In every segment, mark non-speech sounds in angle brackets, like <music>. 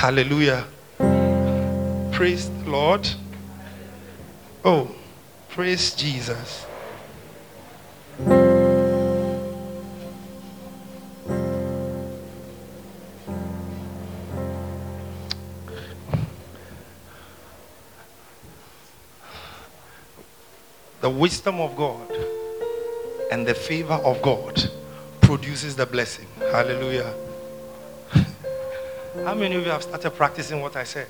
Hallelujah. Praise the Lord. Oh, praise Jesus. The wisdom of God and the favor of God produces the blessing. Hallelujah. How many of you have started practicing what I said?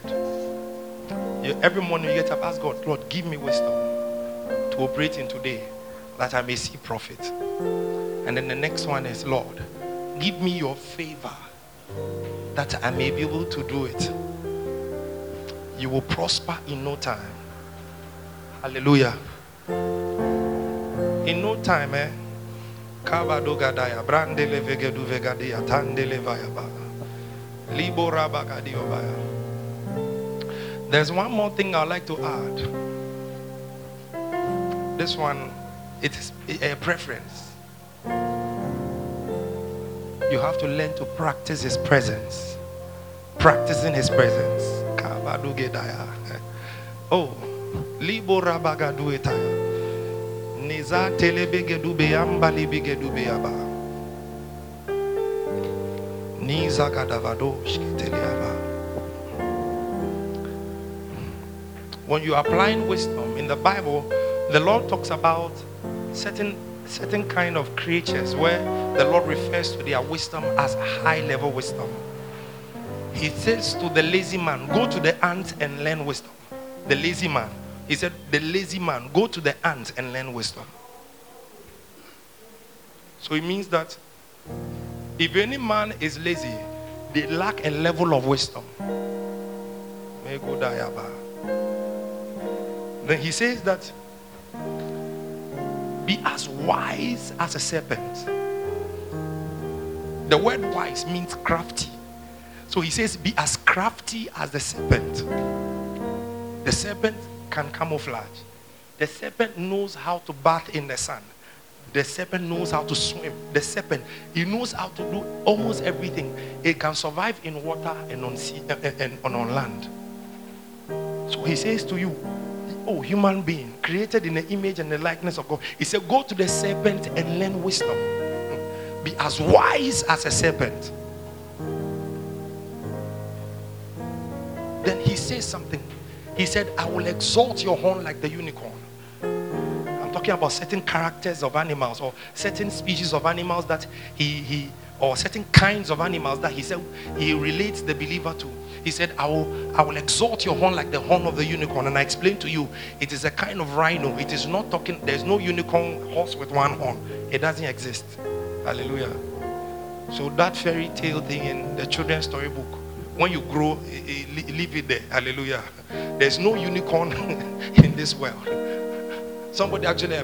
You, every morning you get up, ask God, Lord, give me wisdom to operate in today that I may see profit. And then the next one is, Lord, give me your favor that I may be able to do it. You will prosper in no time. Hallelujah. In no time, eh? Kabadogadaya, brandele vegedu vegadia, tandele vayaba. There's one more thing I'd like to add. This one, it is a preference. You have to learn to practice His presence. Practicing His presence. Oh, libo rabagaduetaya. Niza telebegedube yamba libigedube yaba. Niza kadavadosh keteliaba. When you are applying wisdom in the Bible, the Lord talks about certain certain kind of creatures where the Lord refers to their wisdom as high level wisdom. He says to the lazy man, Go to the ant and learn wisdom. The lazy man. He said, The lazy man, go to the ant and learn wisdom. So it means that if any man is lazy, they lack a level of wisdom. Then he says that be as wise as a serpent. The word wise means crafty. So he says, be as crafty as the serpent. The serpent can camouflage. The serpent knows how to bath in the sun. The serpent knows how to swim. The serpent, he knows how to do almost everything. It can survive in water and on sea eh, eh, and, and, and on land. So he says to you, oh, human being, created in the image and the likeness of God. He said, Go to the serpent and learn wisdom. Be as wise as a serpent. Then he says something. He said, I will exalt your horn like the unicorn. I'm talking about certain characters of animals or certain species of animals that he, he or certain kinds of animals that he said he relates the believer to. He said, I will, I will exalt your horn like the horn of the unicorn. And I explained to you, it is a kind of rhino. It is not talking, there's no unicorn horse with one horn. It doesn't exist. Hallelujah. So that fairy tale thing in the children's storybook, when you grow, leave it there. Hallelujah. There's no unicorn <laughs> in this world. Somebody actually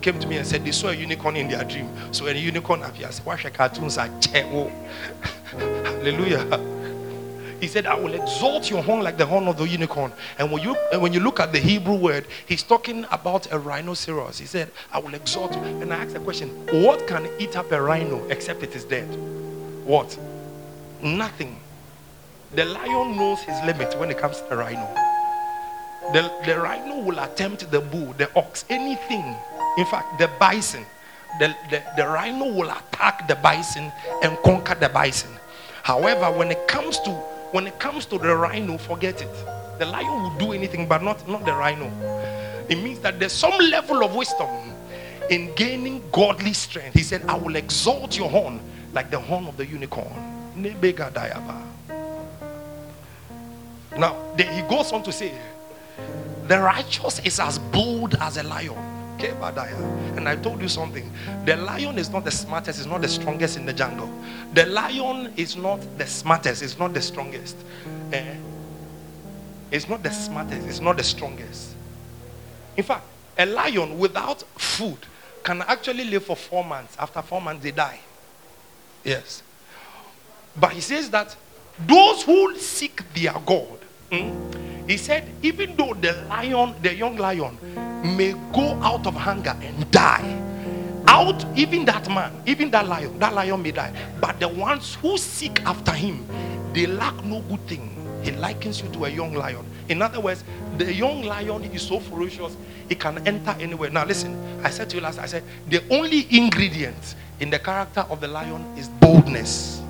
came to me and said they saw a unicorn in their dream. So a unicorn appears, watch a cartoons are <laughs> Hallelujah. He said, I will exalt your horn like the horn of the unicorn. And when you and when you look at the Hebrew word, he's talking about a rhinoceros. He said, I will exalt you. And I asked the question, what can eat up a rhino except it is dead? What? Nothing. The lion knows his limit when it comes to the rhino. The, the rhino will attempt the bull, the ox, anything. In fact, the bison. The, the, the rhino will attack the bison and conquer the bison. However, when it comes to when it comes to the rhino, forget it. The lion will do anything, but not, not the rhino. It means that there's some level of wisdom in gaining godly strength. He said, I will exalt your horn like the horn of the unicorn. Now, he goes on to say, The righteous is as bold as a lion. Okay. And I told you something. The lion is not the smartest, it's not the strongest in the jungle. The lion is not the smartest, it's not the strongest. Eh? It's not the smartest, it's not the strongest. In fact, a lion without food can actually live for four months. After four months, they die. Yes. But he says that those who seek their God, hmm, he said, even though the lion, the young lion, may go out of hunger and die. out, even that man, even that lion, that lion may die. But the ones who seek after him, they lack no good thing. He likens you to a young lion. In other words, the young lion is so ferocious, it can enter anywhere. Now, listen, I said to you last, I said, the only ingredient in the character of the lion is boldness.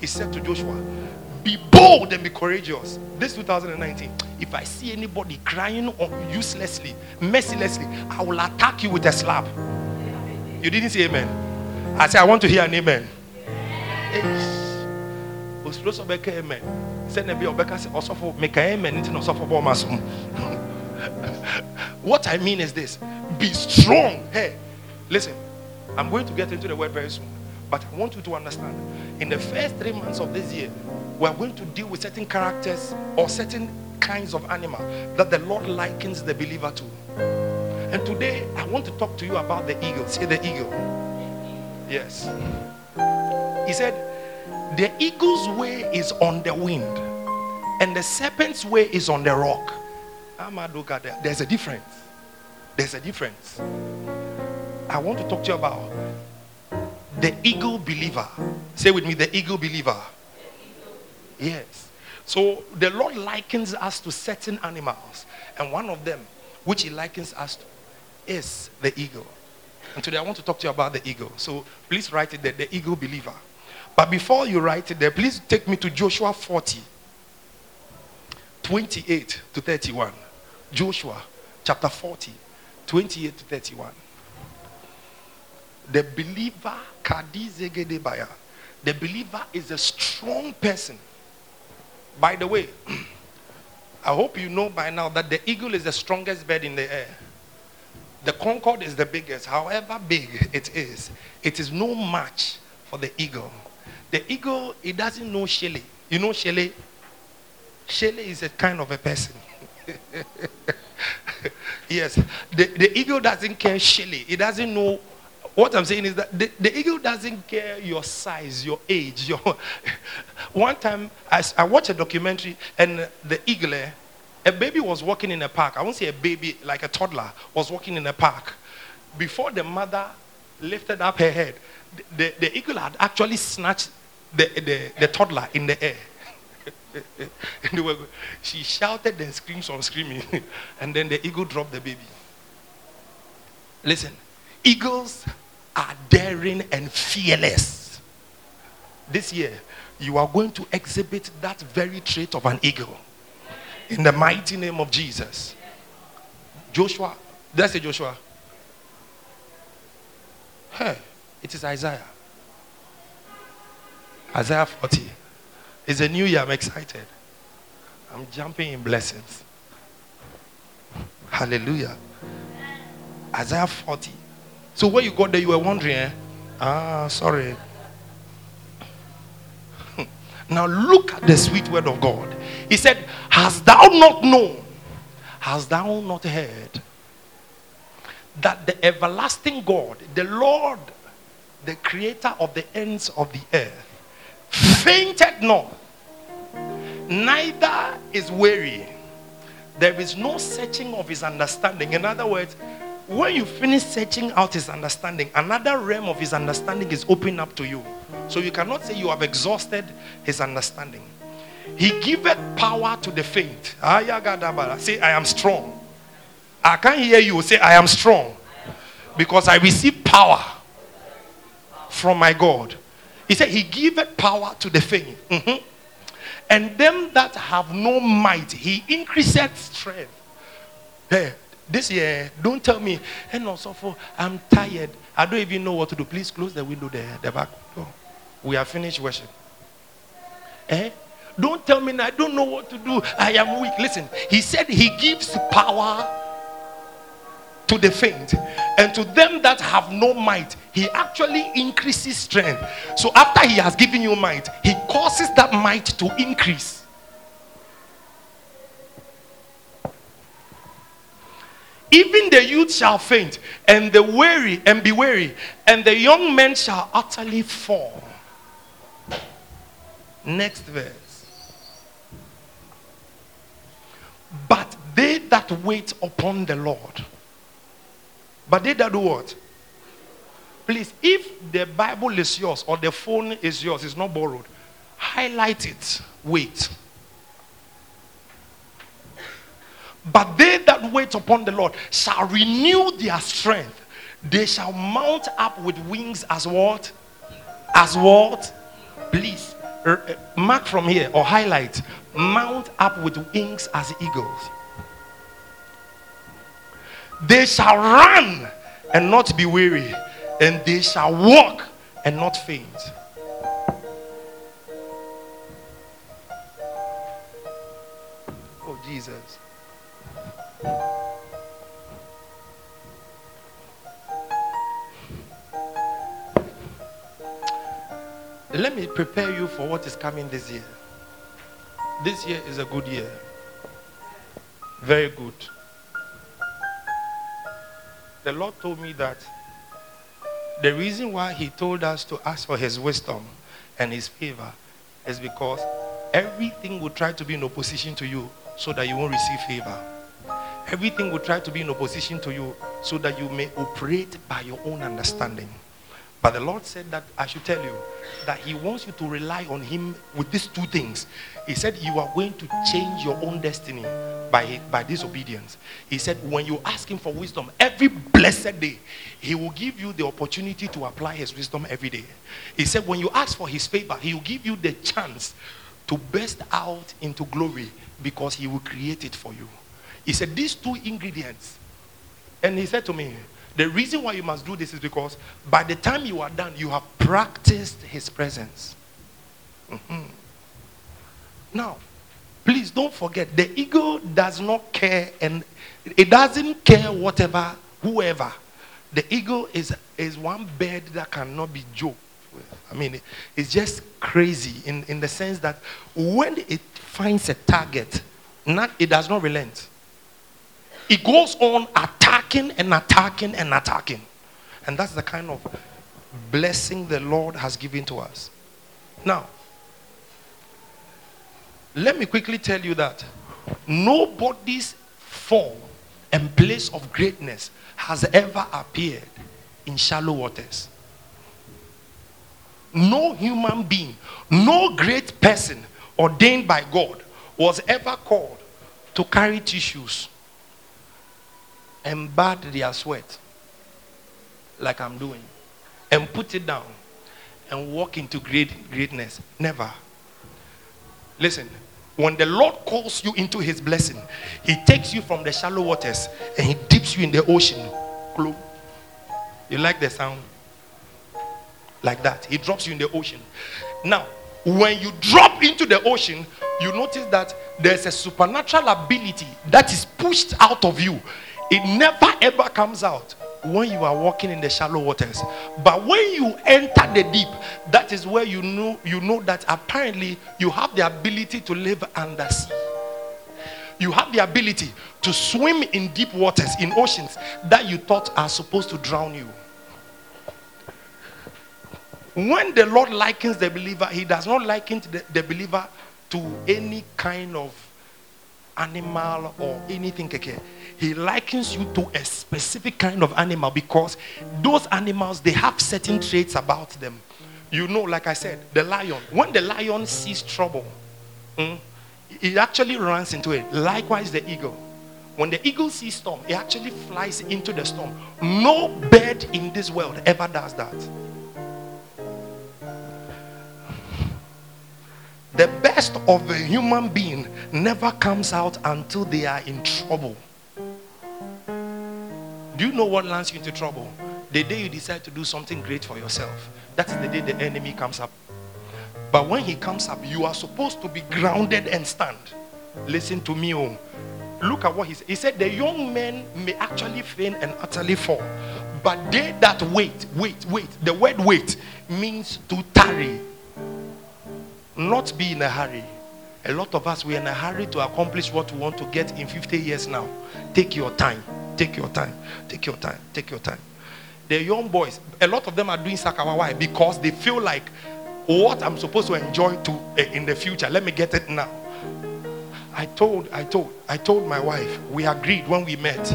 He said to Joshua, Be bold and be courageous. This 2019, if I see anybody crying uselessly, mercilessly, I will attack you with a slap. You didn't say amen. I said, I want to hear an amen. amen. <laughs> What I mean is this be strong. Hey, listen, I'm going to get into the word very soon, but I want you to understand in the first three months of this year, we're going to deal with certain characters or certain kinds of animal that the Lord likens the believer to. And today, I want to talk to you about the eagle. Say the eagle. Yes. He said, The eagle's way is on the wind, and the serpent's way is on the rock. There's a difference. There's a difference. I want to talk to you about the eagle believer. Say with me, the eagle believer. Yes. So the Lord likens us to certain animals, and one of them, which He likens us to, is the eagle. And today I want to talk to you about the eagle. So please write it there, the eagle believer. But before you write it there, please take me to Joshua 40, 28 to 31. Joshua chapter 40, 28 to 31. The believer, the believer is a strong person. By the way, I hope you know by now that the eagle is the strongest bird in the air. The Concorde is the biggest. However big it is, it is no match for the eagle. The eagle, it doesn't know Shelley. You know Shelley? Shelley is a kind of a person. <laughs> yes. The, the eagle doesn't care Shelley. It doesn't know what I'm saying is that the, the, eagle doesn't care your size, your age. Your <laughs> One time, I, I watched a documentary, and the eagle, a baby was walking in a park. I won't say a baby, like a toddler, was walking in a park. Before the mother lifted up her head, the, the, eagle had actually snatched the, the, the toddler in the air. <laughs> and she shouted and screamed some screaming, <laughs> and then the eagle dropped the baby. Listen, eagles are daring and fearless. This year, you are going to exhibit that very trait of an eagle. In the mighty name of Jesus. Joshua, did I say Joshua? Hey, it is Isaiah. Isaiah 40. It's a new year. I'm excited. I'm jumping in blessings. Hallelujah. Isaiah 40. So when you got there, you were wondering, eh? ah, sorry. now look at the sweet word of God. He said, Hast thou not known? Hast thou not heard? That the everlasting God, the Lord, the creator of the ends of the earth, fainted not, neither is weary. There is no searching of his understanding. In other words, when you finish searching out his understanding, another realm of his understanding is open up to you. So you cannot say you have exhausted his understanding. He giveth power to the faint. Say, I am strong. I can't hear you say, I am strong. Because I receive power from my God. He said, He giveth power to the faint. Mm-hmm. And them that have no might, He increaseth strength. Hey, this year, don't tell me, and also for I'm tired. I don't even know what to do. Please close the window there, the back door. We are finished worship. Eh? Don't tell me I don't know what to do. I am weak. Listen, he said he gives power to the faint, and to them that have no might, he actually increases strength. So after he has given you might, he causes that might to increase. Even the youth shall faint, and the weary and be weary, and the young men shall utterly fall. Next verse. But they that wait upon the Lord, but they that do what? Please, if the Bible is yours or the phone is yours, it's not borrowed, highlight it. Wait. But they that wait upon the Lord shall renew their strength. They shall mount up with wings as what? As what? Please uh, mark from here or highlight. Mount up with wings as eagles. They shall run and not be weary, and they shall walk and not faint. Let me prepare you for what is coming this year. This year is a good year. Very good. The Lord told me that the reason why He told us to ask for His wisdom and His favor is because everything will try to be in opposition to you so that you won't receive favor. Everything will try to be in opposition to you so that you may operate by your own understanding. But the Lord said that I should tell you that He wants you to rely on Him with these two things. He said you are going to change your own destiny by, by disobedience. He said when you ask Him for wisdom every blessed day, He will give you the opportunity to apply His wisdom every day. He said when you ask for His favor, He will give you the chance to burst out into glory because He will create it for you. He said these two ingredients, and He said to me, the reason why you must do this is because by the time you are done, you have practiced His presence. Mm-hmm. Now, please don't forget the ego does not care and it doesn't care whatever, whoever. The ego is, is one bird that cannot be joked with. I mean, it's just crazy in, in the sense that when it finds a target, not, it does not relent. It goes on attacking and attacking and attacking. And that's the kind of blessing the Lord has given to us. Now, let me quickly tell you that nobody's form and place of greatness has ever appeared in shallow waters. No human being, no great person ordained by God was ever called to carry tissues and bat their sweat like I'm doing and put it down and walk into great greatness. Never. Listen, when the Lord calls you into his blessing, he takes you from the shallow waters and he dips you in the ocean. You like the sound? Like that. He drops you in the ocean. Now, when you drop into the ocean, you notice that there's a supernatural ability that is pushed out of you it never ever comes out when you are walking in the shallow waters. But when you enter the deep, that is where you know you know that apparently you have the ability to live under sea. You have the ability to swim in deep waters, in oceans that you thought are supposed to drown you. When the Lord likens the believer, He does not liken the, the believer to any kind of animal or anything he likens you to a specific kind of animal because those animals they have certain traits about them. You know like i said the lion. When the lion sees trouble mm, it actually runs into it. Likewise the eagle. When the eagle sees storm it actually flies into the storm. No bird in this world ever does that. The best of a human being never comes out until they are in trouble do you know what lands you into trouble? The day you decide to do something great for yourself. That is the day the enemy comes up. But when he comes up, you are supposed to be grounded and stand. Listen to me, oh. Look at what he said. He said, The young men may actually faint and utterly fall. But they that wait, wait, wait. The word wait means to tarry, not be in a hurry. A lot of us, we're in a hurry to accomplish what we want to get in 50 years now. Take your time. Take your time. Take your time. Take your time. The young boys, a lot of them are doing sakawa. Why? Because they feel like what I'm supposed to enjoy to uh, in the future. Let me get it now. I told, I told, I told my wife. We agreed when we met.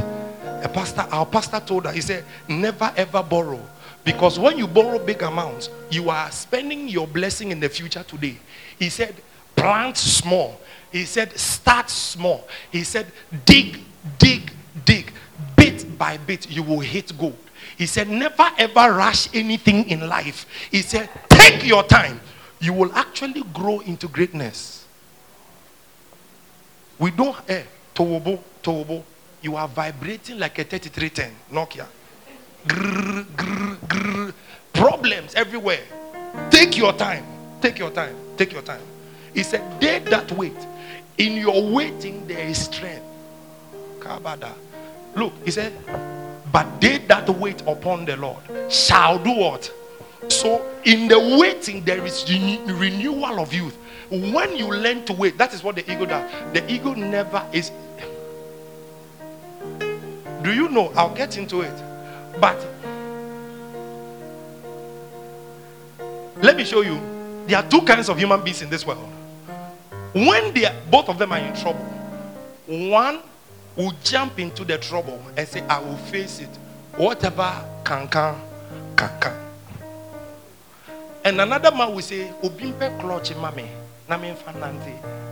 A pastor, our pastor told her. He said, "Never ever borrow, Because when you borrow big amounts, you are spending your blessing in the future today. He said, plant small. He said, start small. He said, dig, dig, dig. Bit by bit, you will hit gold. He said, never ever rush anything in life. He said, take your time. You will actually grow into greatness. We don't, eh, Towobo, Towobo, you are vibrating like a 3310 Nokia. Grrr, grrr, grrr. Problems everywhere. Take your time. Take your time. Take your time. He said, They that wait, in your waiting there is strength. Kabada. Look, he said, But they that wait upon the Lord shall do what? So, in the waiting, there is renewal of youth. When you learn to wait, that is what the ego does. The ego never is. Do you know? I'll get into it. But let me show you. There are two kinds of human beings in this world. When they are, both of them are in trouble, one will jump into the trouble and say, I will face it. Whatever can come, can come. And another man will say, Obimpe clutch mame,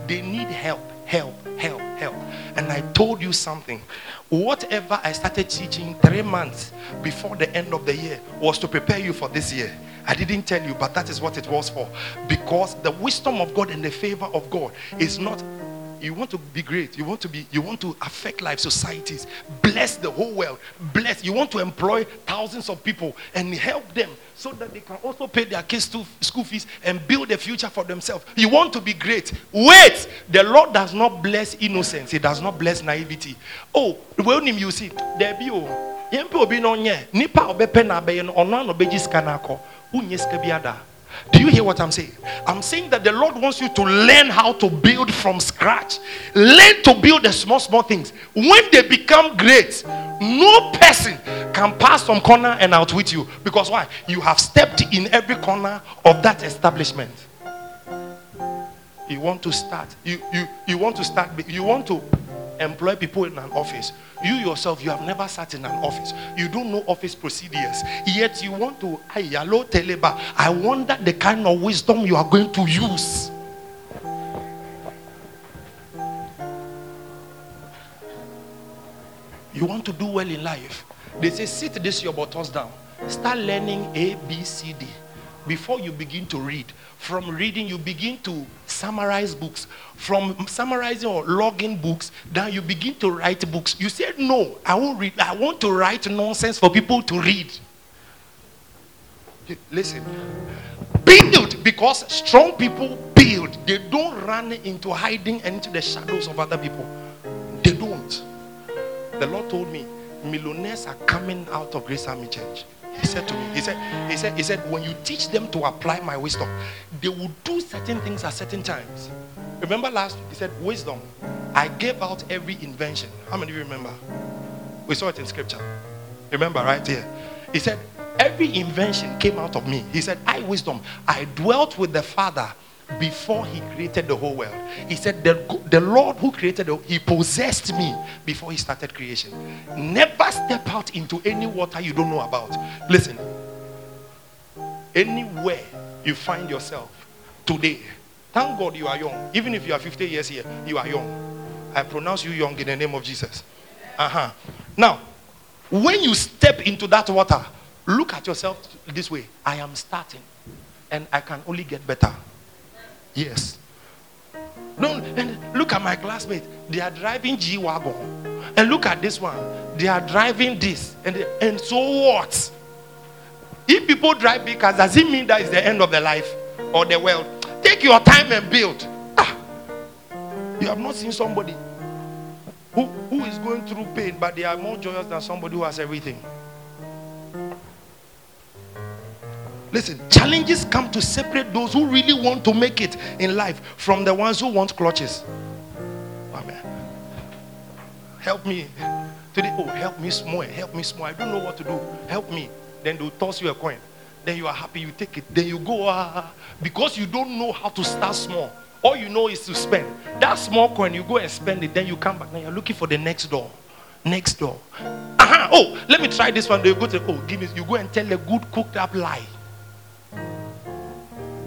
They need help, help, help, help. And I told you something. Whatever I started teaching three months before the end of the year was to prepare you for this year. I didn't tell you, but that is what it was for. Because the wisdom of God and the favor of God is not you want to be great you want to be you want to affect life societies bless the whole world bless you want to employ thousands of people and help them so that they can also pay their kids to school fees and build a future for themselves. You want to be great. Wait! The lord does not bless innocence. He does not bless naivety. Oh when you see there be oh yɛmpɛ obi no ɔnyɛ nipa a ɔbɛpɛ na abɛyɛ no ɔno ano bɛgye sika akɔ wonyɛ sika bi ada do you hear what I'm saying? I'm saying that the Lord wants you to learn how to build from scratch. Learn to build the small, small things. When they become great, no person can pass from corner and out with you. Because why? You have stepped in every corner of that establishment. You want to start. You you you want to start. You want to employ people in an office. You yourself, you have never sat in an office. You don't know office procedures. Yet you want to. I wonder the kind of wisdom you are going to use. You want to do well in life. They say, sit this your buttons down. Start learning A, B, C, D before you begin to read. From reading, you begin to summarize books. From summarizing or logging books, then you begin to write books. You said, No, I won't read. I want to write nonsense for people to read. Listen, build because strong people build. They don't run into hiding into the shadows of other people. They don't. The Lord told me, millionaires are coming out of Grace Army Church. He said to me, he said, he said, he said, when you teach them to apply my wisdom, they will do certain things at certain times. Remember last he said, wisdom. I gave out every invention. How many of you remember? We saw it in scripture. Remember right here. He said, every invention came out of me. He said, I wisdom. I dwelt with the Father before he created the whole world. He said, The, the Lord who created the, he possessed me before he started creation. Never step out into any water you don't know about. Listen, anywhere you find yourself today, thank God you are young. Even if you are 50 years here, you are young. I pronounce you young in the name of Jesus. Uh huh. Now, when you step into that water, look at yourself this way I am starting, and I can only get better. Yes. No, and look at my classmates. They are driving G Wagon. And look at this one. They are driving this. And, and so what? If people drive big cars, does it mean that is the end of the life or the world? Take your time and build. Ah, you have not seen somebody who, who is going through pain, but they are more joyous than somebody who has everything. Listen, challenges come to separate those who really want to make it in life from the ones who want clutches. Amen. Help me. Today, oh, help me small, help me small. I don't know what to do. Help me. Then they'll toss you a coin. Then you are happy, you take it. Then you go, uh, because you don't know how to start small. All you know is to spend. That small coin, you go and spend it. Then you come back. Now you're looking for the next door. Next door. Uh-huh. Oh, let me try this one. They go to oh, give me. You go and tell a good cooked up lie.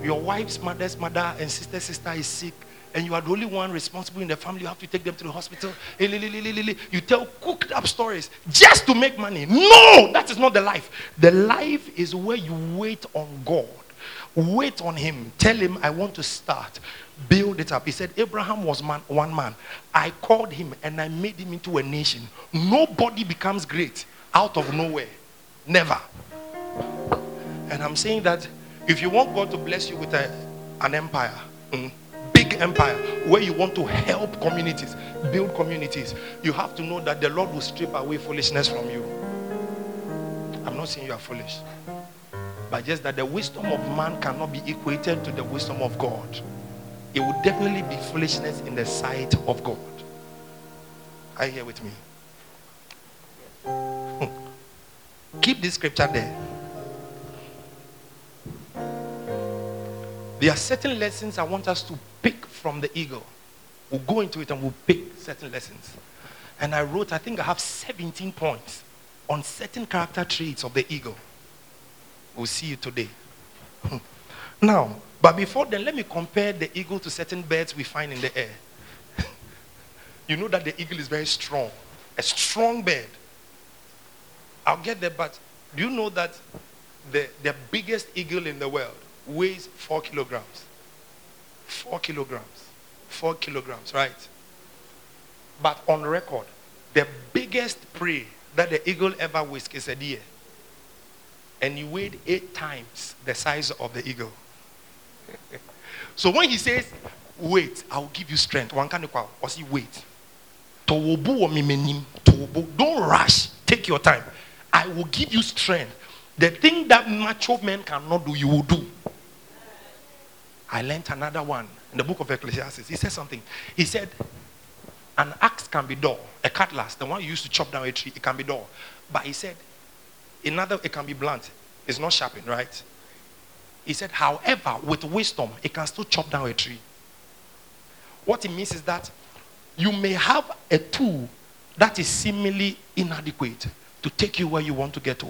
Your wife's mother's mother and sister sister is sick and you are the only one responsible in the family, you have to take them to the hospital. You tell cooked up stories just to make money. No, that is not the life. The life is where you wait on God. Wait on Him. Tell Him, I want to start. Build it up. He said, Abraham was man, one man. I called him and I made him into a nation. Nobody becomes great out of nowhere. Never. And I'm saying that if you want God to bless you with a, an empire, mm, big empire where you want to help communities, build communities, you have to know that the Lord will strip away foolishness from you. I'm not saying you are foolish, but just that the wisdom of man cannot be equated to the wisdom of God. It will definitely be foolishness in the sight of God. Are you here with me? Keep this scripture there. There are certain lessons I want us to pick from the eagle. We'll go into it and we'll pick certain lessons. And I wrote, I think I have 17 points on certain character traits of the eagle. We'll see you today. <laughs> now, but before then, let me compare the eagle to certain birds we find in the air. <laughs> you know that the eagle is very strong, a strong bird. I'll get there, but do you know that the, the biggest eagle in the world weighs four kilograms. Four kilograms. Four kilograms, right? But on record, the biggest prey that the eagle ever whisked is a deer. And he weighed eight times the size of the eagle. <laughs> so when he says, wait, I'll give you strength, one can or see wait. Don't rush. Take your time. I will give you strength. The thing that macho men cannot do, you will do. I learned another one in the book of Ecclesiastes. He said something. He said, An axe can be dull. A cutlass, the one you used to chop down a tree, it can be dull. But he said, Another, it can be blunt. It's not sharpened, right? He said, However, with wisdom, it can still chop down a tree. What it means is that you may have a tool that is seemingly inadequate to take you where you want to get to.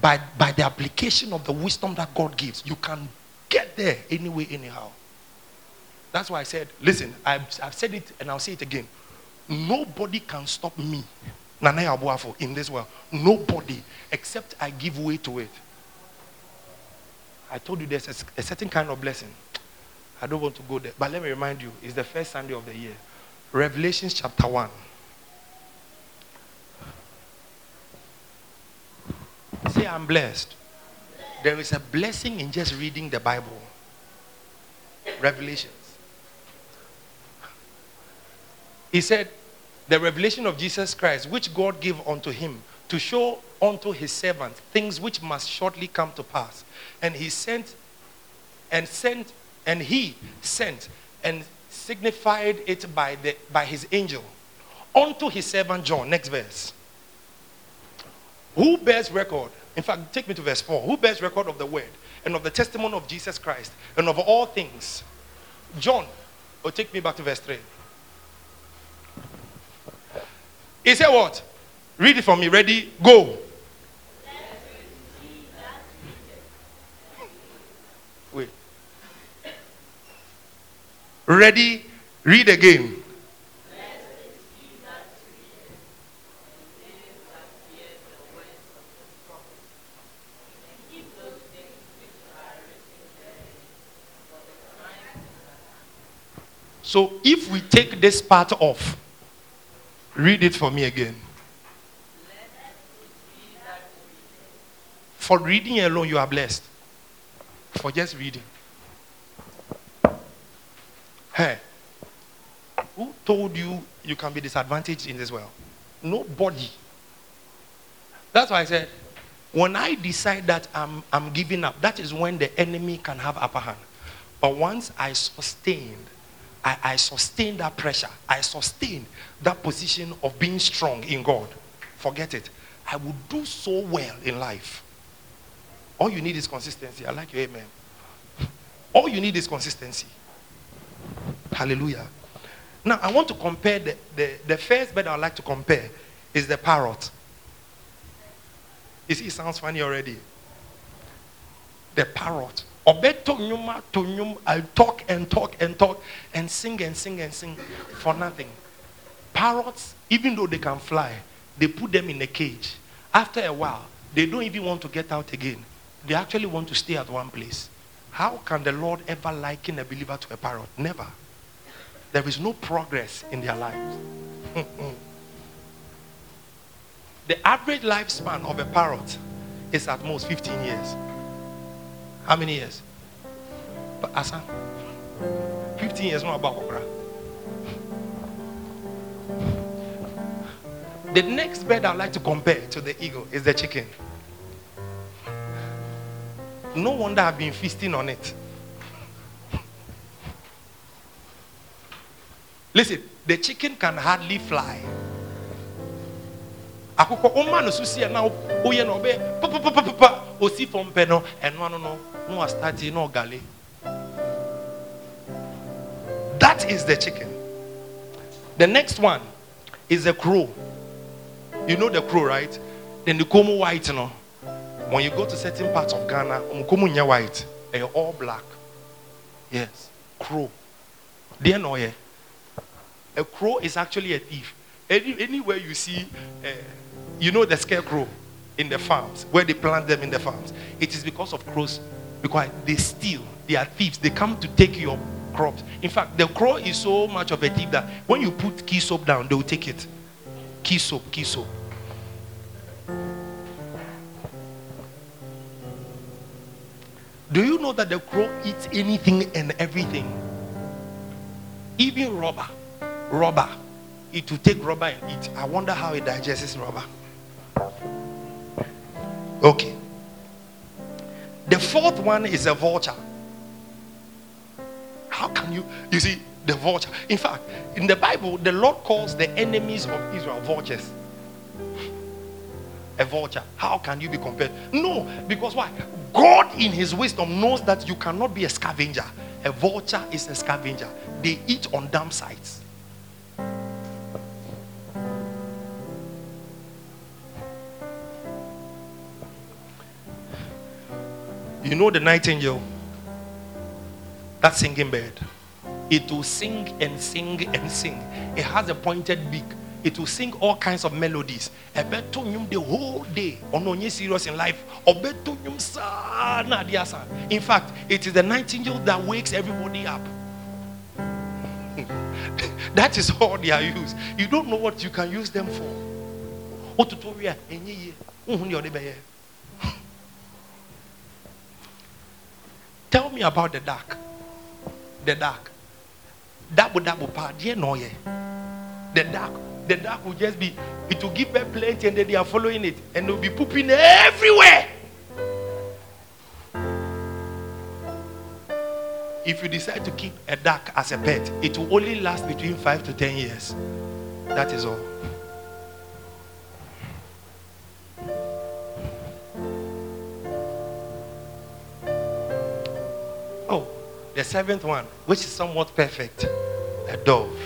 By, by the application of the wisdom that God gives, you can get there anyway, anyhow. That's why I said, listen, I've, I've said it and I'll say it again. Nobody can stop me, Nanaya Abuafo, in this world. Nobody, except I give way to it. I told you there's a, a certain kind of blessing. I don't want to go there. But let me remind you, it's the first Sunday of the year. Revelation chapter 1. Say, I'm blessed. There is a blessing in just reading the Bible. Revelations. He said, the revelation of Jesus Christ, which God gave unto him to show unto his servants things which must shortly come to pass. And he sent and sent and he sent and signified it by the by his angel unto his servant John. Next verse. Who bears record in fact, take me to verse 4. Who bears record of the word and of the testimony of Jesus Christ and of all things? John. Or take me back to verse 3. He said what? Read it for me. Ready? Go. Wait. Ready? Read again. So if we take this part off, read it for me again. For reading alone, you are blessed. For just reading. Hey, who told you you can be disadvantaged in this world? Nobody. That's why I said, when I decide that I'm, I'm giving up, that is when the enemy can have upper hand. But once I sustained I, I sustain that pressure. I sustain that position of being strong in God. Forget it. I will do so well in life. All you need is consistency. I like your amen. All you need is consistency. Hallelujah. Now, I want to compare the, the, the first bird I would like to compare is the parrot. You see, it sounds funny already. The parrot. Obeto nyuma to nyum. I talk and talk and talk and sing and sing and sing for nothing. Parrots, even though they can fly, they put them in a cage. After a while, they don't even want to get out again. They actually want to stay at one place. How can the Lord ever liken a believer to a parrot? Never. There is no progress in their lives. <laughs> the average lifespan of a parrot is at most 15 years. How many years? But Asa, 15 years not about Okra. The next bird I'd like to compare to the eagle is the chicken. No wonder I've been feasting on it. Listen, the chicken can hardly fly. na ɔbɛyɛ that is the chicken. The next one is the crow. You know the crow right? Then the como white no? When you go to certain parts of ghana como white they are all black. Yes crow. Deɛ na ɔyɛ a crow is actually a thief. Any, anywhere you see uh, you know the scarecrow in the farms where they plant them in the farms. It is because of crows because they steal they are thieves. They come to take your crops. In fact the crow is so much of a thief that when you put key soap down they will take it. Key soap key soap. Do you know that the crow eats anything and everything? Even rubber. Rubber. It will take rubber and eat. I wonder how it digests rubber Okay. The fourth one is a vulture. How can you, you see, the vulture? In fact, in the Bible, the Lord calls the enemies of Israel vultures. A vulture. How can you be compared? No, because why? God, in His wisdom, knows that you cannot be a scavenger. A vulture is a scavenger, they eat on damn sites. You know the nightingale? That singing bird. It will sing and sing and sing. It has a pointed beak. It will sing all kinds of melodies. the whole day. on Ononye serious in life. In fact, it is the nightingale that wakes everybody up. <laughs> that is all they are used. You don't know what you can use them for. Tell me about the dark. The dark. Double double part. Yeah, no, yeah. The dark. The dark will just be, it will give them plenty and then they are following it. And they'll be pooping everywhere. If you decide to keep a duck as a pet, it will only last between five to ten years. That is all. Oh, the seventh one, which is somewhat perfect, a dove.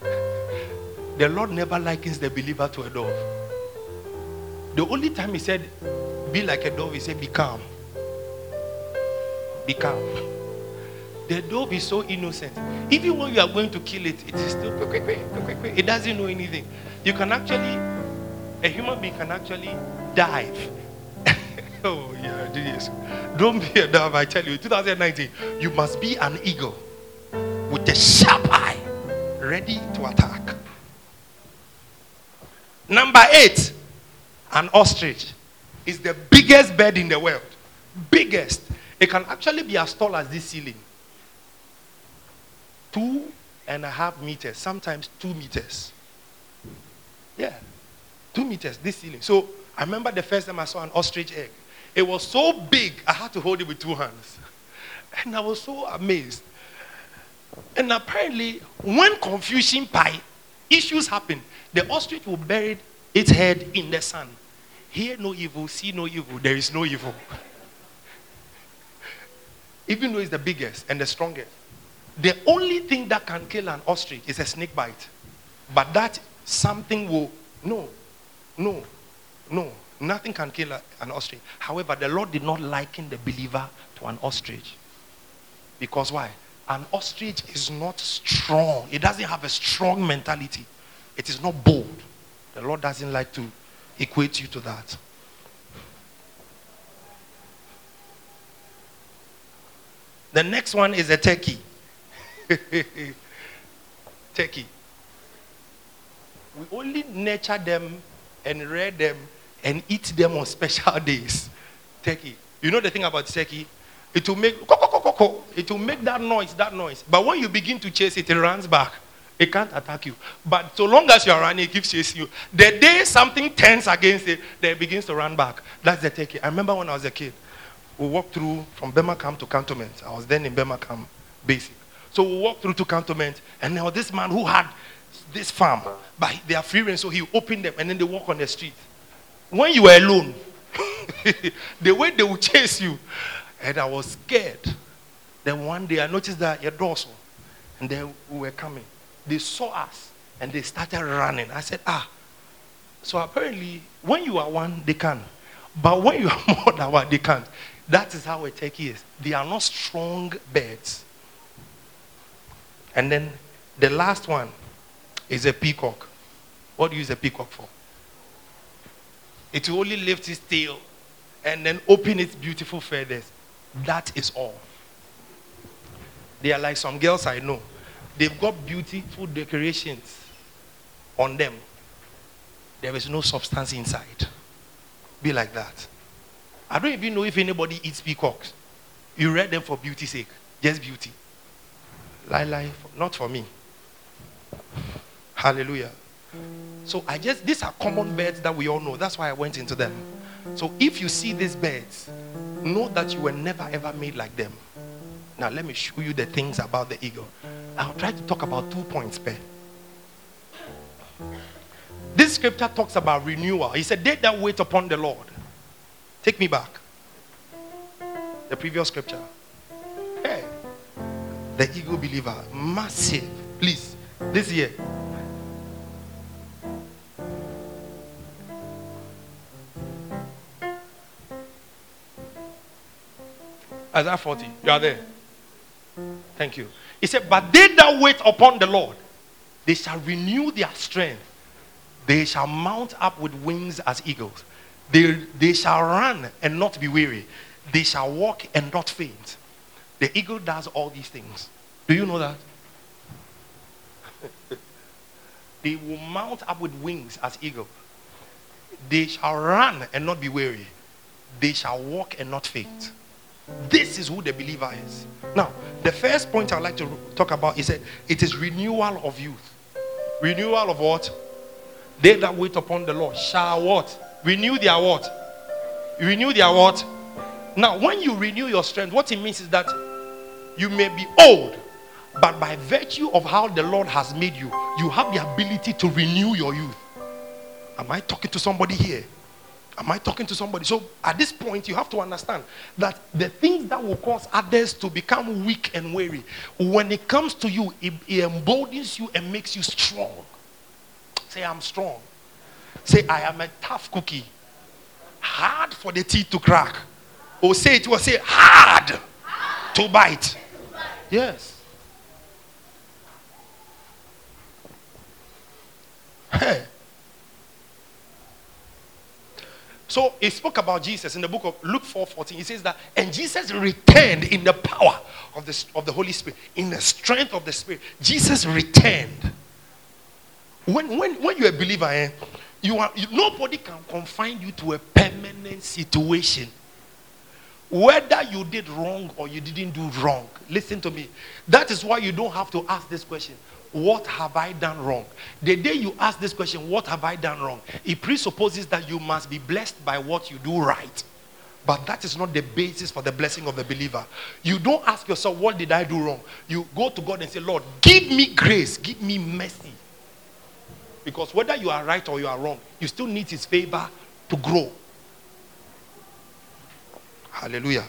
<laughs> the Lord never likens the believer to a dove. The only time He said, be like a dove, He said, be calm. Be calm. The dove is so innocent. Even when you are going to kill it, it is still it doesn't know anything. You can actually, a human being can actually dive Oh, yeah, this. Don't be a dove, I tell you. 2019, you must be an eagle with a sharp eye, ready to attack. Number eight, an ostrich is the biggest bird in the world. Biggest. It can actually be as tall as this ceiling. Two and a half meters, sometimes two meters. Yeah, two meters, this ceiling. So I remember the first time I saw an ostrich egg. It was so big, I had to hold it with two hands. And I was so amazed. And apparently, when confusion pie issues happen, the ostrich will bury its head in the sand. Hear no evil, see no evil, there is no evil. Even though it's the biggest and the strongest. The only thing that can kill an ostrich is a snake bite. But that something will, no, no. No, nothing can kill an ostrich. However, the Lord did not liken the believer to an ostrich. Because why? An ostrich is not strong, it doesn't have a strong mentality, it is not bold. The Lord doesn't like to equate you to that. The next one is a turkey. <laughs> turkey. We only nurture them and rear them and eat them on special days. Turkey. You know the thing about turkey? It will make it will make that noise, that noise. But when you begin to chase it, it runs back. It can't attack you. But so long as you are running, it keeps chasing you. The day something turns against it, then it begins to run back. That's the turkey. I remember when I was a kid, we walked through from Burma Camp to Cantonment. I was then in Burma Camp Basic. So we walked through to Cantonment, and there was this man who had this farm, but they are free so he opened them, and then they walk on the street. When you were alone, <laughs> the way they would chase you, and I was scared. Then one day I noticed that your dorsal, and then we were coming. They saw us, and they started running. I said, ah. So apparently, when you are one, they can. But when you are <laughs> more than one, they can't. That is how a turkey is. They are not strong birds. And then the last one is a peacock. What do you use a peacock for? It will only lift its tail and then open its beautiful feathers. That is all. They are like some girls I know. They've got beautiful decorations on them. There is no substance inside. Be like that. I don't even know if anybody eats peacocks. You read them for beauty's sake. Just beauty. Lie, lie, not for me. Hallelujah. So I just these are common birds that we all know. That's why I went into them. So if you see these birds, know that you were never ever made like them. Now let me show you the things about the eagle. I'll try to talk about two points per. This scripture talks about renewal. He said, They that wait upon the Lord. Take me back. The previous scripture. Hey, the eagle believer, massive. Please, this year. Isaiah 40. You are there. Thank you. He said, But they that wait upon the Lord, they shall renew their strength. They shall mount up with wings as eagles. They, they shall run and not be weary. They shall walk and not faint. The eagle does all these things. Do you know that? <laughs> they will mount up with wings as eagles. They shall run and not be weary. They shall walk and not faint. This is who the believer is. Now, the first point I'd like to talk about is that it is renewal of youth. Renewal of what? They that wait upon the Lord shall what? Renew their what? Renew their what? Now, when you renew your strength, what it means is that you may be old, but by virtue of how the Lord has made you, you have the ability to renew your youth. Am I talking to somebody here? Am I talking to somebody? So at this point, you have to understand that the things that will cause others to become weak and weary, when it comes to you, it, it emboldens you and makes you strong. Say, I'm strong. Say, I am a tough cookie. Hard for the teeth to crack. Or say it was say hard to bite. Yes. Hey. So he spoke about Jesus in the book of Luke 4 14. He says that, and Jesus returned in the power of the, of the Holy Spirit, in the strength of the Spirit. Jesus returned. When, when, when you're a believer, eh, you are, you, nobody can confine you to a permanent situation. Whether you did wrong or you didn't do wrong, listen to me. That is why you don't have to ask this question What have I done wrong? The day you ask this question, What have I done wrong? It presupposes that you must be blessed by what you do right. But that is not the basis for the blessing of the believer. You don't ask yourself, What did I do wrong? You go to God and say, Lord, give me grace, give me mercy. Because whether you are right or you are wrong, you still need His favor to grow. Hallelujah.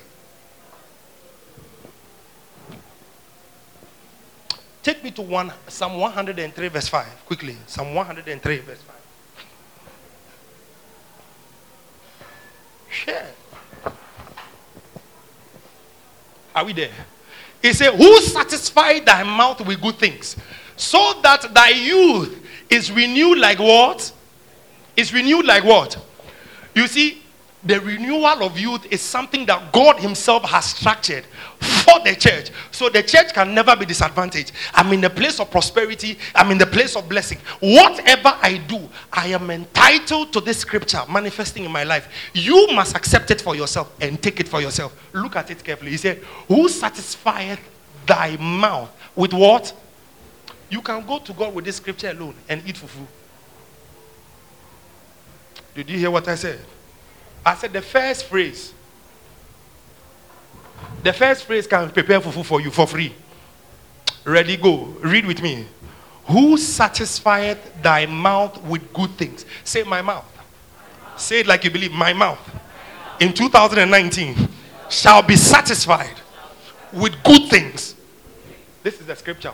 Take me to one, Psalm 103, verse 5, quickly. Psalm 103, verse 5. Share. Are we there? He said, Who satisfied thy mouth with good things, so that thy youth is renewed like what? Is renewed like what? You see, the renewal of youth is something that God Himself has structured for the church. So the church can never be disadvantaged. I'm in the place of prosperity, I'm in the place of blessing. Whatever I do, I am entitled to this scripture manifesting in my life. You must accept it for yourself and take it for yourself. Look at it carefully. He said, Who satisfieth thy mouth with what? You can go to God with this scripture alone and eat fufu. Did you hear what I said? I said the first phrase. The first phrase can prepare fufu for you for free. Ready, go. Read with me. Who satisfieth thy mouth with good things? Say, my mouth. Say it like you believe. My mouth in 2019 shall be satisfied with good things. This is the scripture.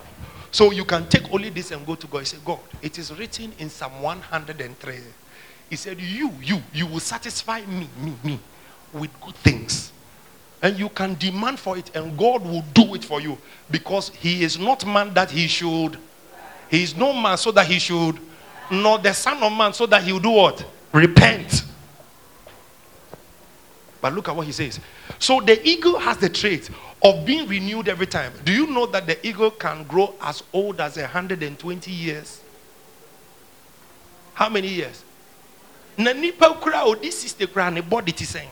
So you can take only this and go to God say, God, it is written in Psalm 103 he said, You, you, you will satisfy me, me, me with good things. And you can demand for it, and God will do it for you because He is not man that He should. He is no man so that He should, nor the Son of Man so that He will do what? Repent. But look at what He says. So the eagle has the trait of being renewed every time. Do you know that the eagle can grow as old as 120 years? How many years? Na nipa kura odi sister kura ne body ti sɛn.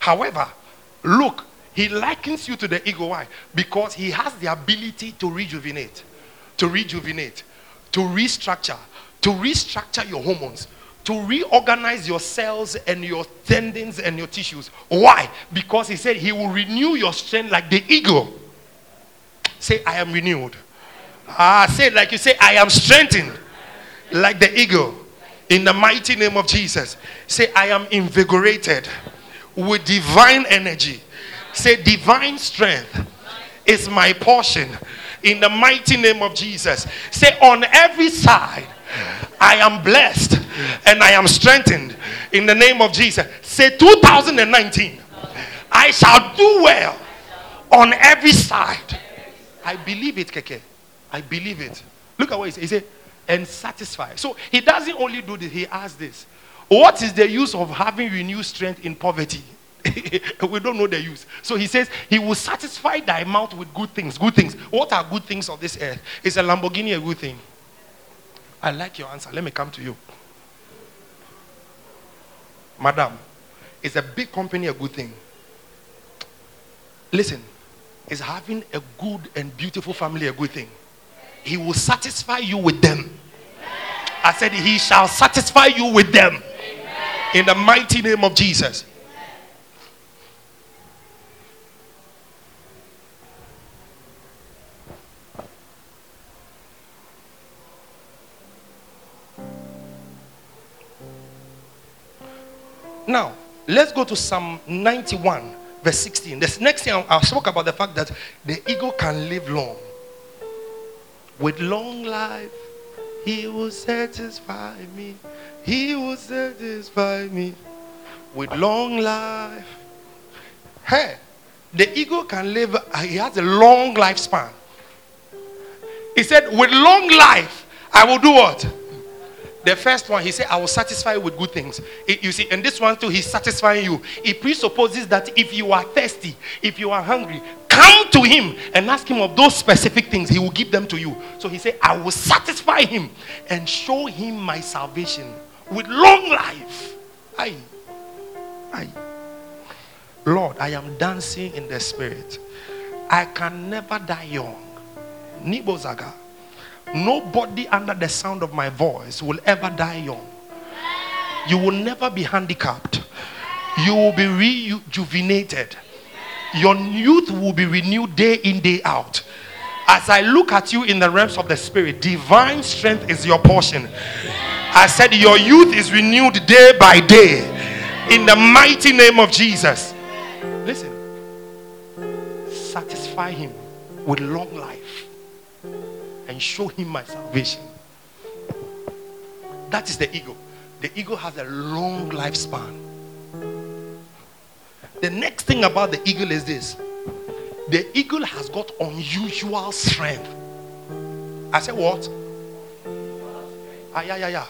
However look he likens you to the eagle why? Because he has the ability to rejuvenate to rejuvenate to restructure to restructure your hormones to reorganize your cells and your tendons and your tissues. Why? Because he said he will renew your strength like the eagle say i am renewed. Ah say like you say i am strengthened like the eagle in the mighty name of Jesus. Say, I am invigorated with divine energy. Say, divine strength is my portion. In the mighty name of Jesus. Say, on every side, I am blessed and I am strengthened. In the name of Jesus. Say, 2019, I shall do well on every side. I believe it, Keke. I believe it. Look at what he said. He said, and satisfy. So he doesn't only do this, he asks this. What is the use of having renewed strength in poverty? <laughs> we don't know the use. So he says, He will satisfy thy mouth with good things. Good things. What are good things of this earth? Is a Lamborghini a good thing? I like your answer. Let me come to you. Madam, is a big company a good thing? Listen, is having a good and beautiful family a good thing? He will satisfy you with them. I said, He shall satisfy you with them. In the mighty name of Jesus. Now, let's go to Psalm 91, verse 16. This next thing I spoke about the fact that the eagle can live long. With long life, he will satisfy me. He will satisfy me with long life. Hey, the eagle can live, uh, he has a long lifespan. He said, With long life, I will do what? The first one, he said, I will satisfy you with good things. It, you see, and this one too, he's satisfying you. It presupposes that if you are thirsty, if you are hungry, come to him and ask him of those specific things. He will give them to you. So he said, I will satisfy him and show him my salvation with long life. I, I, Lord, I am dancing in the spirit. I can never die young. Nibozaga. Nobody under the sound of my voice will ever die young. You will never be handicapped. You will be rejuvenated. Your youth will be renewed day in, day out. As I look at you in the realms of the spirit, divine strength is your portion. I said, Your youth is renewed day by day in the mighty name of Jesus. Listen, satisfy him with long life and show him my salvation. That is the ego. The ego has a long lifespan. The next thing about the eagle is this the eagle has got unusual strength. I said, What? Ah, yeah, yeah, yeah.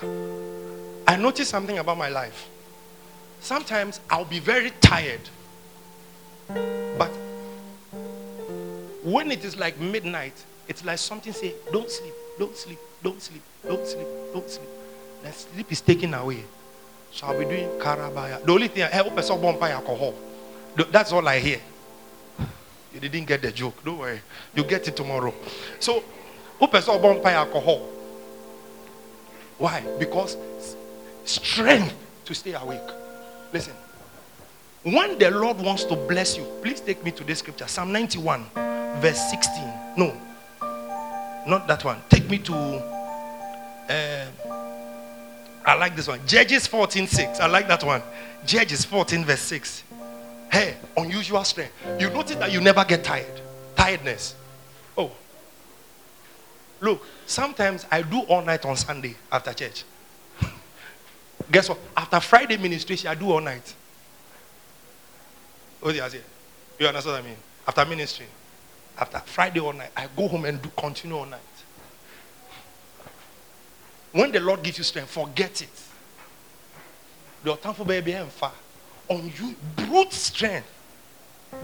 I noticed something about my life. Sometimes I'll be very tired. But when it is like midnight, it's like something say, Don't sleep, don't sleep, don't sleep, don't sleep, don't sleep. Sleep is taken away. So I'll be doing karabaya. The only thing I help is alcohol. That's all I hear. You didn't get the joke. Don't worry. You get it tomorrow. So, open alcohol. Why? Because strength to stay awake. Listen. When the Lord wants to bless you, please take me to this scripture. Psalm 91, verse 16. No, not that one. Take me to uh, I like this one. Judges 14, 6. I like that one. Judges 14, verse 6. Hey, unusual strength. You notice that you never get tired. Tiredness. Oh. Look, sometimes I do all night on Sunday after church. <laughs> Guess what? After Friday ministration, I do all night. What do you understand what I mean? After ministry, after Friday all night, I go home and do continue all night. When the Lord gives you strength, forget it. The time for baby and far on you, brute strength.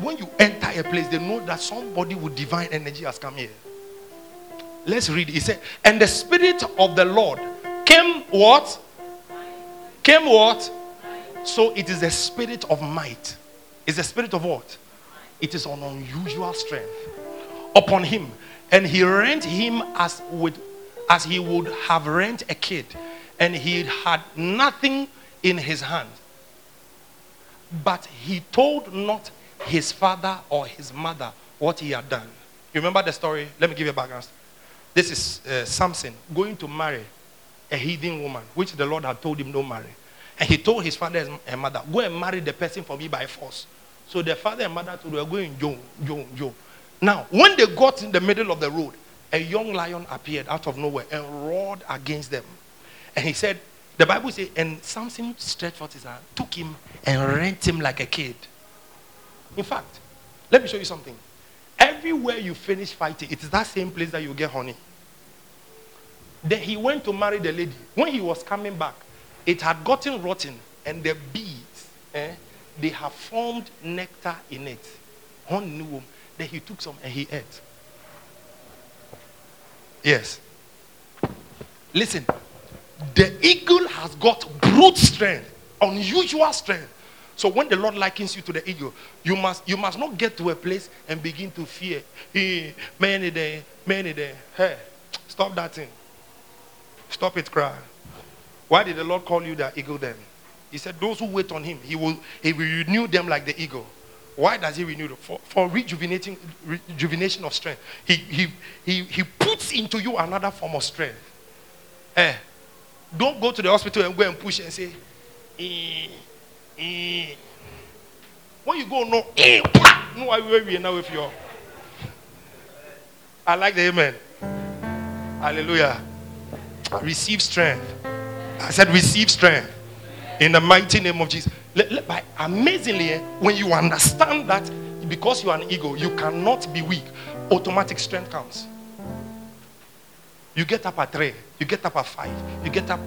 When you enter a place, they know that somebody with divine energy has come here. Let's read. He said, And the Spirit of the Lord came what? Came what? So it is the spirit of might. It's the spirit of what? It is an unusual strength upon him. And he rent him as with as he would have rent a kid, and he had nothing in his hand. But he told not his father or his mother what he had done. You remember the story? Let me give you a background. This is uh, Samson going to marry a heathen woman, which the Lord had told him no marry. And he told his father and mother, Go and marry the person for me by force. So the father and mother told him, Going, Joe, Joe, Joe. Now, when they got in the middle of the road, a young lion appeared out of nowhere and roared against them. And he said, the Bible says, and Samson stretched forth his hand, took him, and rent him like a kid. In fact, let me show you something. Everywhere you finish fighting, it is that same place that you get honey. Then he went to marry the lady. When he was coming back, it had gotten rotten, and the bees, eh, they have formed nectar in it. Honey, then he took some and he ate. Yes. Listen, the eagle has got brute strength, unusual strength. So when the Lord likens you to the eagle, you must you must not get to a place and begin to fear. Hey, many day, many day. Hey, stop that thing. Stop it, cry. Why did the Lord call you the eagle then? He said, Those who wait on him, he will he will renew them like the eagle. Why does he renew them? For, for rejuvenating rejuvenation of strength. He, he, he, he puts into you another form of strength. Eh, don't go to the hospital and go and push and say, eh, eh. When you go, no, eh, no, I will be now with you. I like the amen. Hallelujah. Receive strength. I said, receive strength in the mighty name of Jesus. By amazingly, eh, when you understand that because you are an ego, you cannot be weak, automatic strength comes. You get up at 3, you get up at 5, you get up,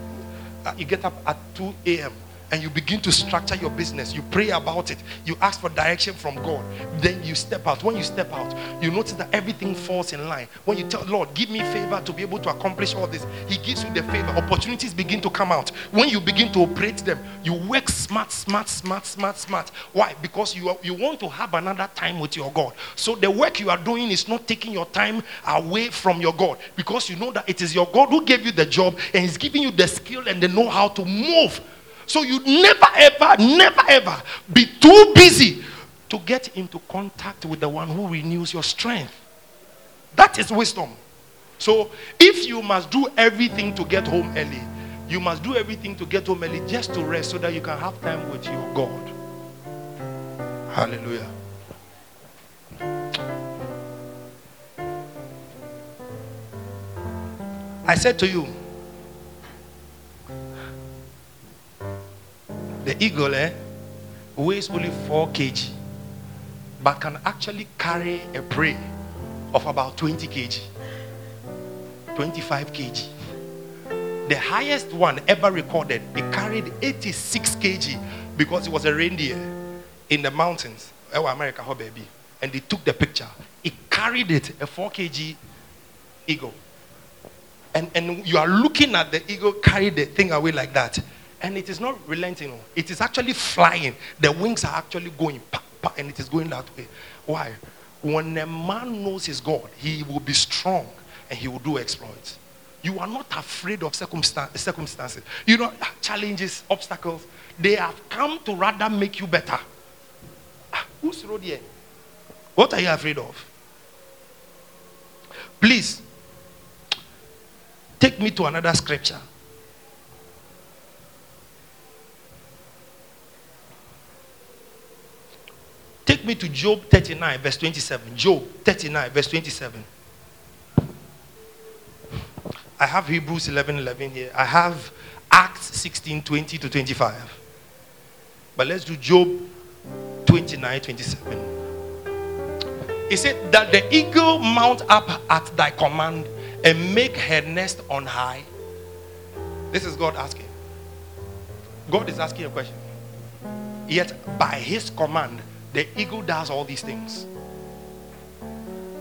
uh, you get up at 2 a.m and you begin to structure your business. You pray about it. You ask for direction from God. Then you step out. When you step out, you notice that everything falls in line. When you tell Lord, give me favor to be able to accomplish all this, He gives you the favor. Opportunities begin to come out. When you begin to operate them, you work smart, smart, smart, smart, smart. Why? Because you are, you want to have another time with your God. So the work you are doing is not taking your time away from your God because you know that it is your God who gave you the job and He's giving you the skill and the know how to move so you never, ever, never, ever be too busy to get into contact with the one who renews your strength. That is wisdom. So if you must do everything to get home early, you must do everything to get home early just to rest so that you can have time with your God. Hallelujah. I said to you, The eagle, eh? weighs only 4 kg, but can actually carry a prey of about 20 kg, 25 kg. The highest one ever recorded, it carried 86 kg because it was a reindeer in the mountains. Oh, America, how baby. And they took the picture. It carried it, a 4 kg eagle. And, and you are looking at the eagle carry the thing away like that. And it is not relenting. It is actually flying. The wings are actually going, and it is going that way. Why? When a man knows his God, he will be strong and he will do exploits. You are not afraid of circumstances. You know, challenges, obstacles. They have come to rather make you better. Ah, who's road here? What are you afraid of? Please, take me to another scripture. Take me to Job 39, verse 27. Job 39, verse 27. I have Hebrews 11 11 here. I have Acts 16 20 to 25. But let's do Job 29 27. He said, That the eagle mount up at thy command and make her nest on high. This is God asking. God is asking a question. Yet, by his command, the eagle does all these things.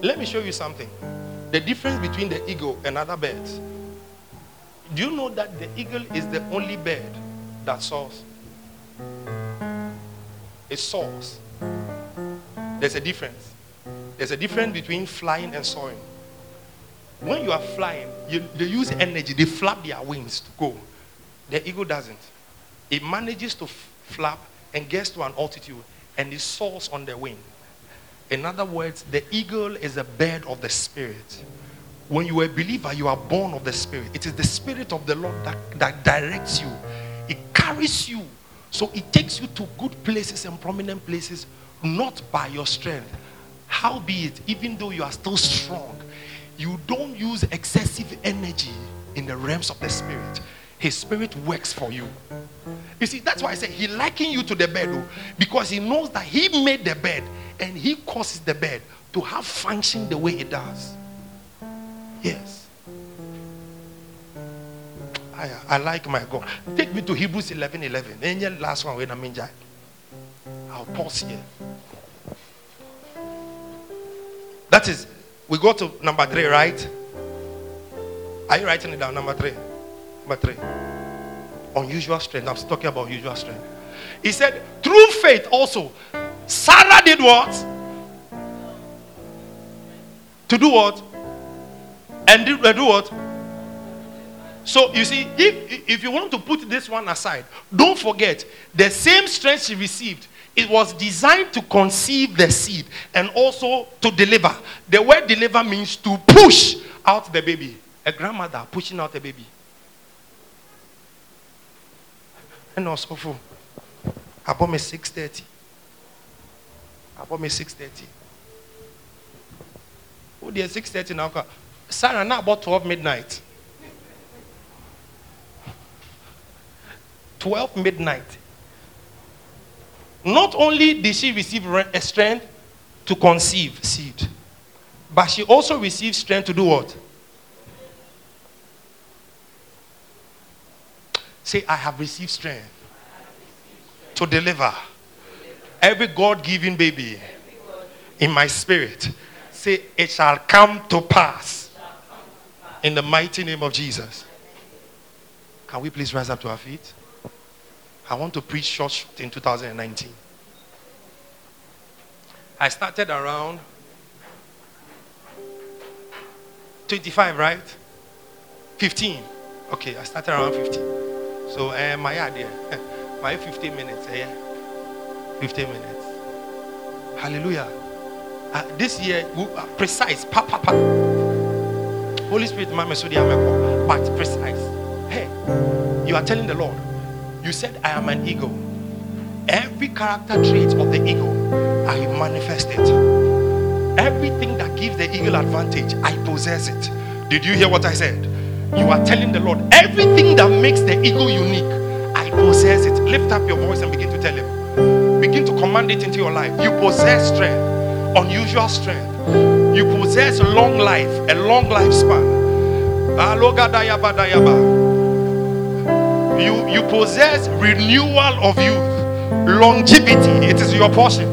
Let me show you something. The difference between the eagle and other birds. Do you know that the eagle is the only bird that soars? It soars. There's a difference. There's a difference between flying and soaring. When you are flying, you, they use energy, they flap their wings to go. The eagle doesn't. It manages to flap and gets to an altitude and it soars on the wing. In other words, the eagle is a bird of the spirit. When you are a believer, you are born of the spirit. It is the spirit of the Lord that, that directs you, it carries you. So it takes you to good places and prominent places, not by your strength. How be it, even though you are still strong, you don't use excessive energy in the realms of the spirit. His spirit works for you. You see, that's why I say he likened you to the bed oh, because he knows that he made the bed and he causes the bed to have function the way it does. Yes. I, I like my God. Take me to Hebrews 11 11. Any last one when I'm in I'll pause here. That is, we go to number three, right? Are you writing it down? Number three. Number three. Unusual strength. I'm talking about usual strength. He said, through faith also, Sarah did what? To do what? And did, uh, do what? So you see, if if you want to put this one aside, don't forget the same strength she received. It was designed to conceive the seed and also to deliver. The word deliver means to push out the baby. A grandmother pushing out a baby. Also for about me 6:30. About me 6:30. Oh, dear, 6:30 now. Sarah, now about 12 midnight. 12 midnight. Not only did she receive a eh, strength to conceive seed, but she also received strength to do what? Say, I have received strength to deliver every God given baby in my spirit. Say, it shall come to pass in the mighty name of Jesus. Can we please rise up to our feet? I want to preach short in 2019. I started around 25, right? 15. Okay, I started around 15. So uh, my idea, <laughs> my 15 minutes, eh? 15 minutes. Hallelujah. Uh, this year, uh, precise, pa, pa, pa. Holy Spirit, but precise. Hey, you are telling the Lord, you said, I am an eagle. Every character trait of the eagle, I manifest it. Everything that gives the eagle advantage, I possess it. Did you hear what I said? You are telling the Lord, everything that makes the eagle unique, I possess it. Lift up your voice and begin to tell him. begin to command it into your life. You possess strength, unusual strength. You possess long life, a long lifespan. You, you possess renewal of youth, longevity. It is your portion.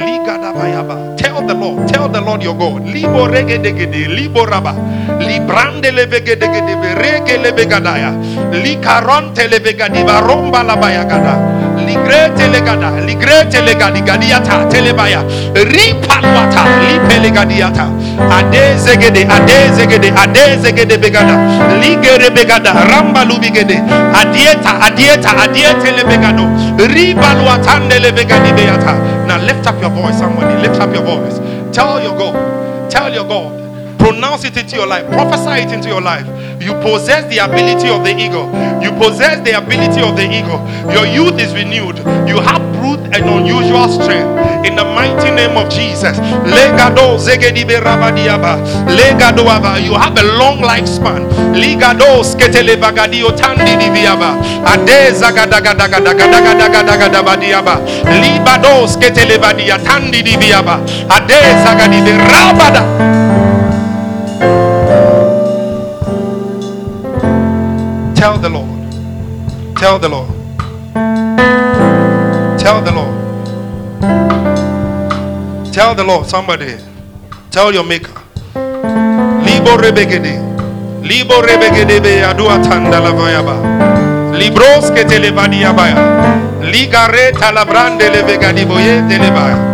Tell the Lord, tell the Lord your God. Libo regedegede, libo raba, librande levegedegede, rege levegadaya, likaronte levegadiva romba labayagada. Ligrete legada, ligrete legadi gadiata, telebaya, ripalwata, lipelegadiata, adezegede, adezegede, adezegede begada, ligere begada, ramba lubigede, adieta, adieta, adiete lebegado, ribalwatande lebegadi beata. Now lift up your voice, somebody, lift up your voice. Tell your God, tell your God, pronounce it into your life, prophesy it into your life. You possess the ability of the eagle. You possess the ability of the eagle. Your youth is renewed. You have brute and unusual strength. In the mighty name of Jesus. Legado zegedibe rabadiaba. Legado. You have a long lifespan. Ligado sketele bagadio tandi diviaba. Ade zagadagadagadagadagadagadagadabadiaba. Libado sketele badia tandi diviaba. Ade zagadibe rabada. Tell the Lord. Tell the Lord. Tell the Lord. Tell the Lord. Somebody. Tell your maker. Libo rebegede. Libo rebegede be adua tanda lavayaba. Libros que ke televadiabaya. Ligare talabrande levegadiboye telebaya.